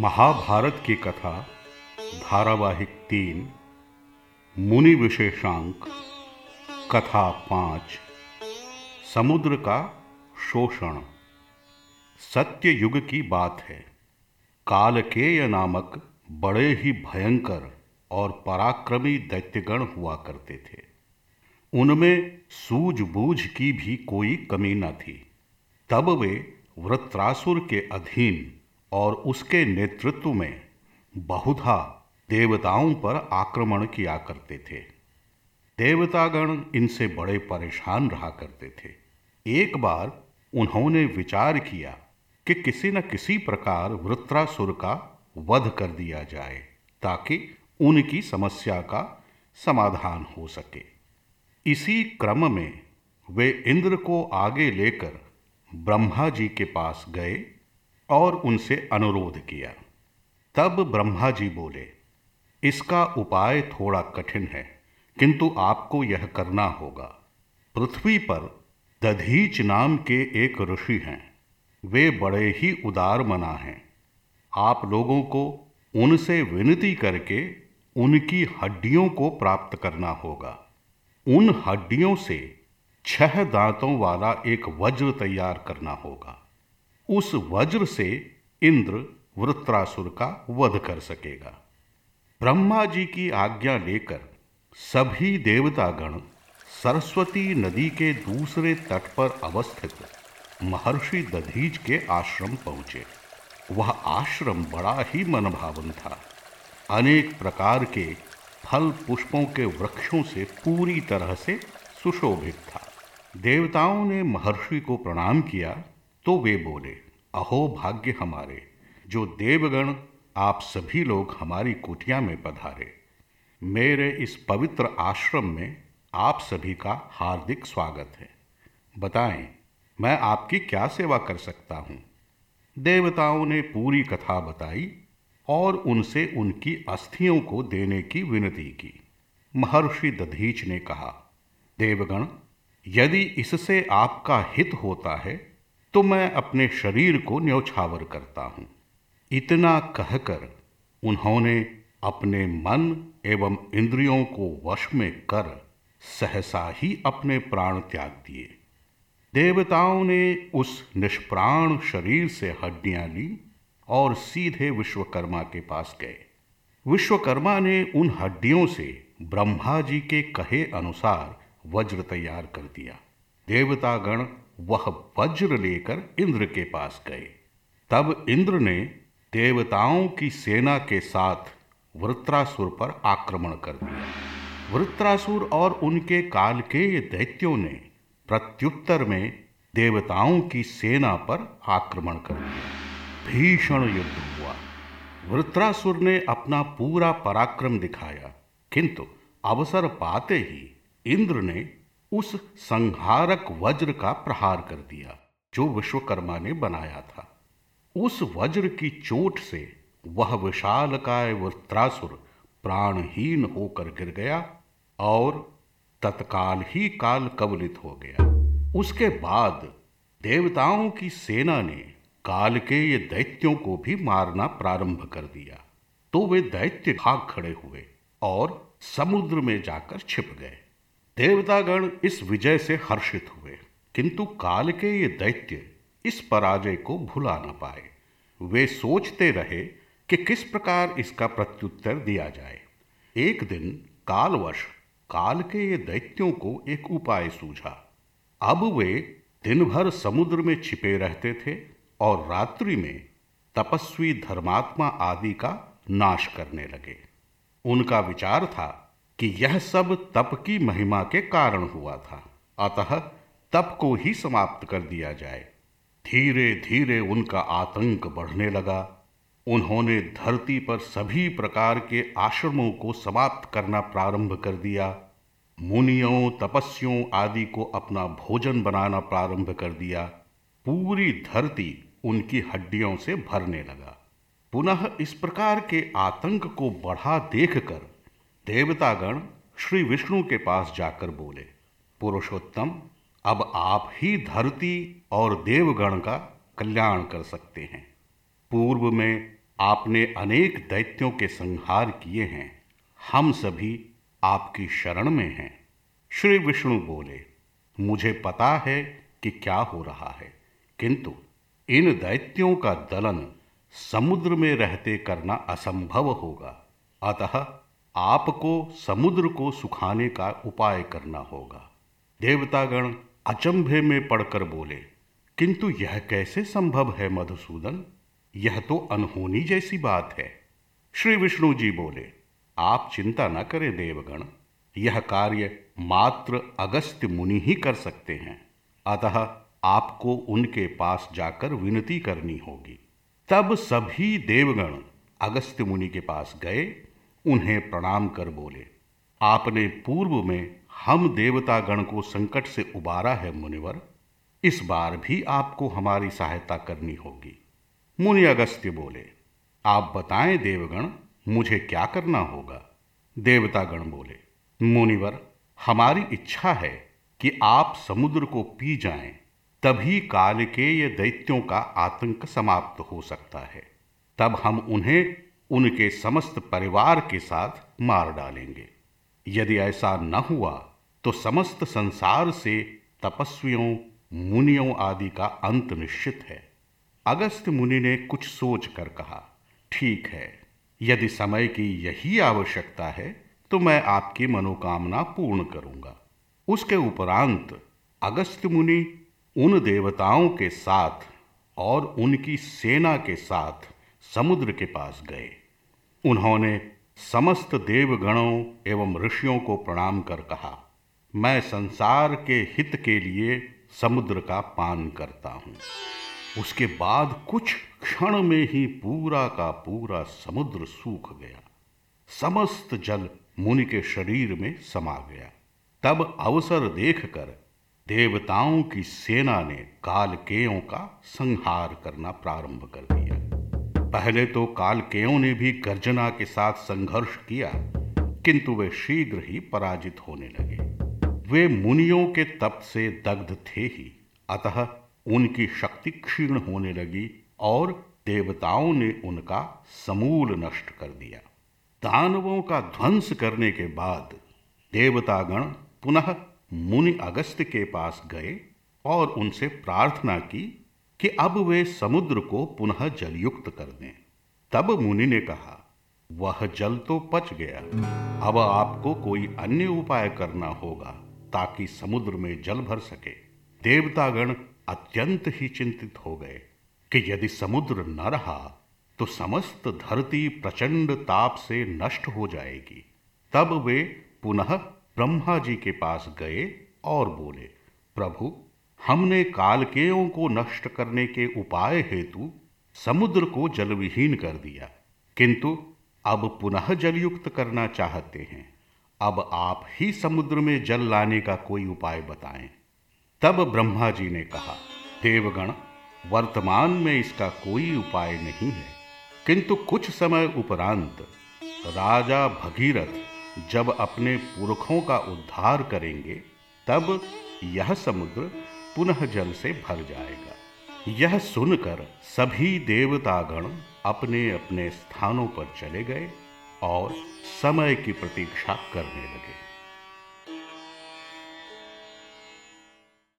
महाभारत की कथा, धारावाहिक तीन, मुनि विशेषांक, कथा पाँच, समुद्र का शोषण। सत्य युग की बात है। कालकेय नामक बड़े ही भयंकर और पराक्रमी दैत्यगण हुआ करते थे। उनमें सूझबूझ की भी कोई कमी न थी। तब वे वृत्रासुर के अधीन और उसके नेतृत्व में बहुधा देवताओं पर आक्रमण किया करते थे। देवतागण इनसे बड़े परेशान रहा करते थे। एक बार उन्होंने विचार किया कि किसी न किसी प्रकार वृत्रासुर का वध कर दिया जाए, ताकि उनकी समस्या का समाधान हो सके। इसी क्रम में वे इंद्र को आगे लेकर ब्रह्मा जी के पास गए और उनसे अनुरोध किया। तब ब्रह्मा जी बोले, इसका उपाय थोड़ा कठिन है, किंतु आपको यह करना होगा। पृथ्वी पर दधीच नाम के एक ऋषि हैं। वे बड़े ही उदार मना हैं। आप लोगों को उनसे विनती करके उनकी हड्डियों को प्राप्त करना होगा। उन हड्डियों से छह दांतों वाला एक वज्र तैयार करना होगा। उस वज्र से इंद्र वृत्रासुर का वध कर सकेगा। ब्रह्मा जी की आज्ञा लेकर सभी देवतागण सरस्वती नदी के दूसरे तट पर अवस्थित महर्षि दधीज के आश्रम पहुँचे। वह आश्रम बड़ा ही मनभावन था। अनेक प्रकार के फल पुष्पों के वृक्षों से पूरी तरह से सुशोभित था। देवताओं ने महर्षि को प्रणाम किया तो वे बोले, अहो भाग्य हमारे, जो देवगण आप सभी लोग हमारी कुटिया में पधारे, मेरे इस पवित्र आश्रम में आप सभी का हार्दिक स्वागत है। बताएँ, मैं आपकी क्या सेवा कर सकता हूँ? देवताओं ने पूरी कथा बताई और उनसे उनकी अस्थियों को देने की विनती की। महर्षि दधीच ने कहा, देवगण, यदि इससे आपका हित होता है तो मैं अपने शरीर को न्यौछावर करता हूँ। इतना कहकर उन्होंने अपने मन एवं इंद्रियों को वश में कर सहसा ही अपने प्राण त्याग दिए। देवताओं ने उस निष्प्राण शरीर से हड्डियाँ ली और सीधे विश्वकर्मा के पास गए। विश्वकर्मा ने उन हड्डियों से ब्रह्मा जी के कहे अनुसार वज्र तैयार कर दिया। देवतागण वह वज्र लेकर इंद्र के पास गए। तब इंद्र ने देवताओं की सेना के साथ वृत्रासुर पर आक्रमण कर दिया। वृत्रासुर और उनके काल के दैत्यों ने प्रत्युत्तर में देवताओं की सेना पर आक्रमण कर दिया। भीषण युद्ध हुआ। वृत्रासुर ने अपना पूरा पराक्रम दिखाया, किंतु अवसर पाते ही इंद्र ने उस संहारक वज्र का प्रहार कर दिया, जो विश्वकर्मा ने बनाया था। उस वज्र की चोट से वह विशालकाय वृत्रासुर प्राणहीन होकर गिर गया और तत्काल ही काल कवलित हो गया। उसके बाद देवताओं की सेना ने काल के ये दैत्यों को भी मारना प्रारंभ कर दिया तो वे दैत्य भाग खड़े हुए और समुद्र में जाकर छिप गए। देवतागण इस विजय से हर्षित हुए, किंतु काल के ये दैत्य इस पराजय को भुला न पाए। वे सोचते रहे कि किस प्रकार इसका प्रत्युत्तर दिया जाए। एक दिन कालवश काल के ये दैत्यों को एक उपाय सूझा। अब वे दिन भर समुद्र में छिपे रहते थे और रात्रि में तपस्वी धर्मात्मा आदि का नाश करने लगे। उनका विचार था कि यह सब तप की महिमा के कारण हुआ था। अतः तप को ही समाप्त कर दिया जाए। धीरे धीरे उनका आतंक बढ़ने लगा। उन्होंने धरती पर सभी प्रकार के आश्रमों को समाप्त करना प्रारंभ कर दिया। मुनियों, तपस्यों आदि को अपना भोजन बनाना प्रारंभ कर दिया। पूरी धरती उनकी हड्डियों से भरने लगा। पुनः इस प्रकार के आतंक को बढ़ा देखकर देवतागण श्री विष्णु के पास जाकर बोले, पुरुषोत्तम, अब आप ही धरती और देवगण का कल्याण कर सकते हैं। पूर्व में आपने अनेक दैत्यों के संहार किए हैं, हम सभी आपकी शरण में हैं। श्री विष्णु बोले, मुझे पता है कि क्या हो रहा है, किंतु इन दैत्यों का दलन समुद्र में रहते करना असंभव होगा। अतः आपको समुद्र को सुखाने का उपाय करना होगा। देवतागण अचंभे में पड़कर बोले, किंतु यह कैसे संभव है, मधुसूदन? यह तो अनहोनी जैसी बात है। श्री विष्णु जी बोले, आप चिंता न करें देवगण, यह कार्य मात्र अगस्त्य मुनि ही कर सकते हैं। अतः आपको उनके पास जाकर विनती करनी होगी। तब सभी देवगण अगस्त्य मुनि के पास गए उन्हें प्रणाम कर बोले। आपने पूर्व में हम देवता गण को संकट से उबारा है, मुनिवर। इस बार भी आपको हमारी सहायता करनी होगी। मुनि अगस्त्य बोले, आप बताएँ देवगण, मुझे क्या करना होगा? देवतागण बोले, मुनिवर, हमारी इच्छा है कि आप समुद्र को पी जाएँ, तभी काल के ये दैत्यों का आतंक समाप्त हो सकता है। तब हम उन्हें उनके समस्त परिवार के साथ मार डालेंगे। यदि ऐसा न हुआ तो समस्त संसार से तपस्वियों, मुनियों आदि का अंत निश्चित है। अगस्त मुनि ने कुछ सोच कर कहा, ठीक है, यदि समय की यही आवश्यकता है तो मैं आपकी मनोकामना पूर्ण करूँगा। उसके उपरांत अगस्त मुनि उन देवताओं के साथ और उनकी सेना के साथ समुद्र के पास गए। उन्होंने समस्त देवगणों एवं ऋषियों को प्रणाम कर कहा, मैं संसार के हित के लिए समुद्र का पान करता हूँ। उसके बाद कुछ क्षण में ही पूरा का पूरा समुद्र सूख गया। समस्त जल मुनि के शरीर में समा गया। तब अवसर देखकर देवताओं की सेना ने कालकेयों का संहार करना प्रारंभ कर दिया। पहले तो कालकेयों ने भी गर्जना के साथ संघर्ष किया, किंतु वे शीघ्र ही पराजित होने लगे। वे मुनियों के तप से दग्ध थे ही, अतः उनकी शक्ति क्षीण होने लगी और देवताओं ने उनका समूल नष्ट कर दिया। दानवों का ध्वंस करने के बाद देवतागण पुनः मुनि अगस्त के पास गए और उनसे प्रार्थना की कि अब वे समुद्र को पुनः जलयुक्त कर दें। तब मुनि ने कहा, वह जल तो पच गया। अब आपको कोई अन्य उपाय करना होगा ताकि समुद्र में जल भर सके देवतागण अत्यंत ही चिंतित हो गए कि यदि समुद्र न रहा तो समस्त धरती प्रचंड ताप से नष्ट हो जाएगी। तब वे पुनः ब्रह्मा जी के पास गए और बोले, प्रभु हमने कालकेयों को नष्ट करने के उपाय हेतु समुद्र को जलविहीन कर दिया। किंतु अब पुनः जलयुक्त करना चाहते हैं। अब आप ही समुद्र में जल लाने का कोई उपाय बताएँ। तब ब्रह्मा जी ने कहा, देवगण, वर्तमान में इसका कोई उपाय नहीं है। किंतु कुछ समय उपरांत राजा भगीरथ जब अपने पुरखों का उद्धार करेंगे, तब यह समुद्र पुनः जल से भर जाएगा। यह सुनकर सभी देवतागण अपने अपने स्थानों पर चले गए और समय की प्रतीक्षा करने लगे।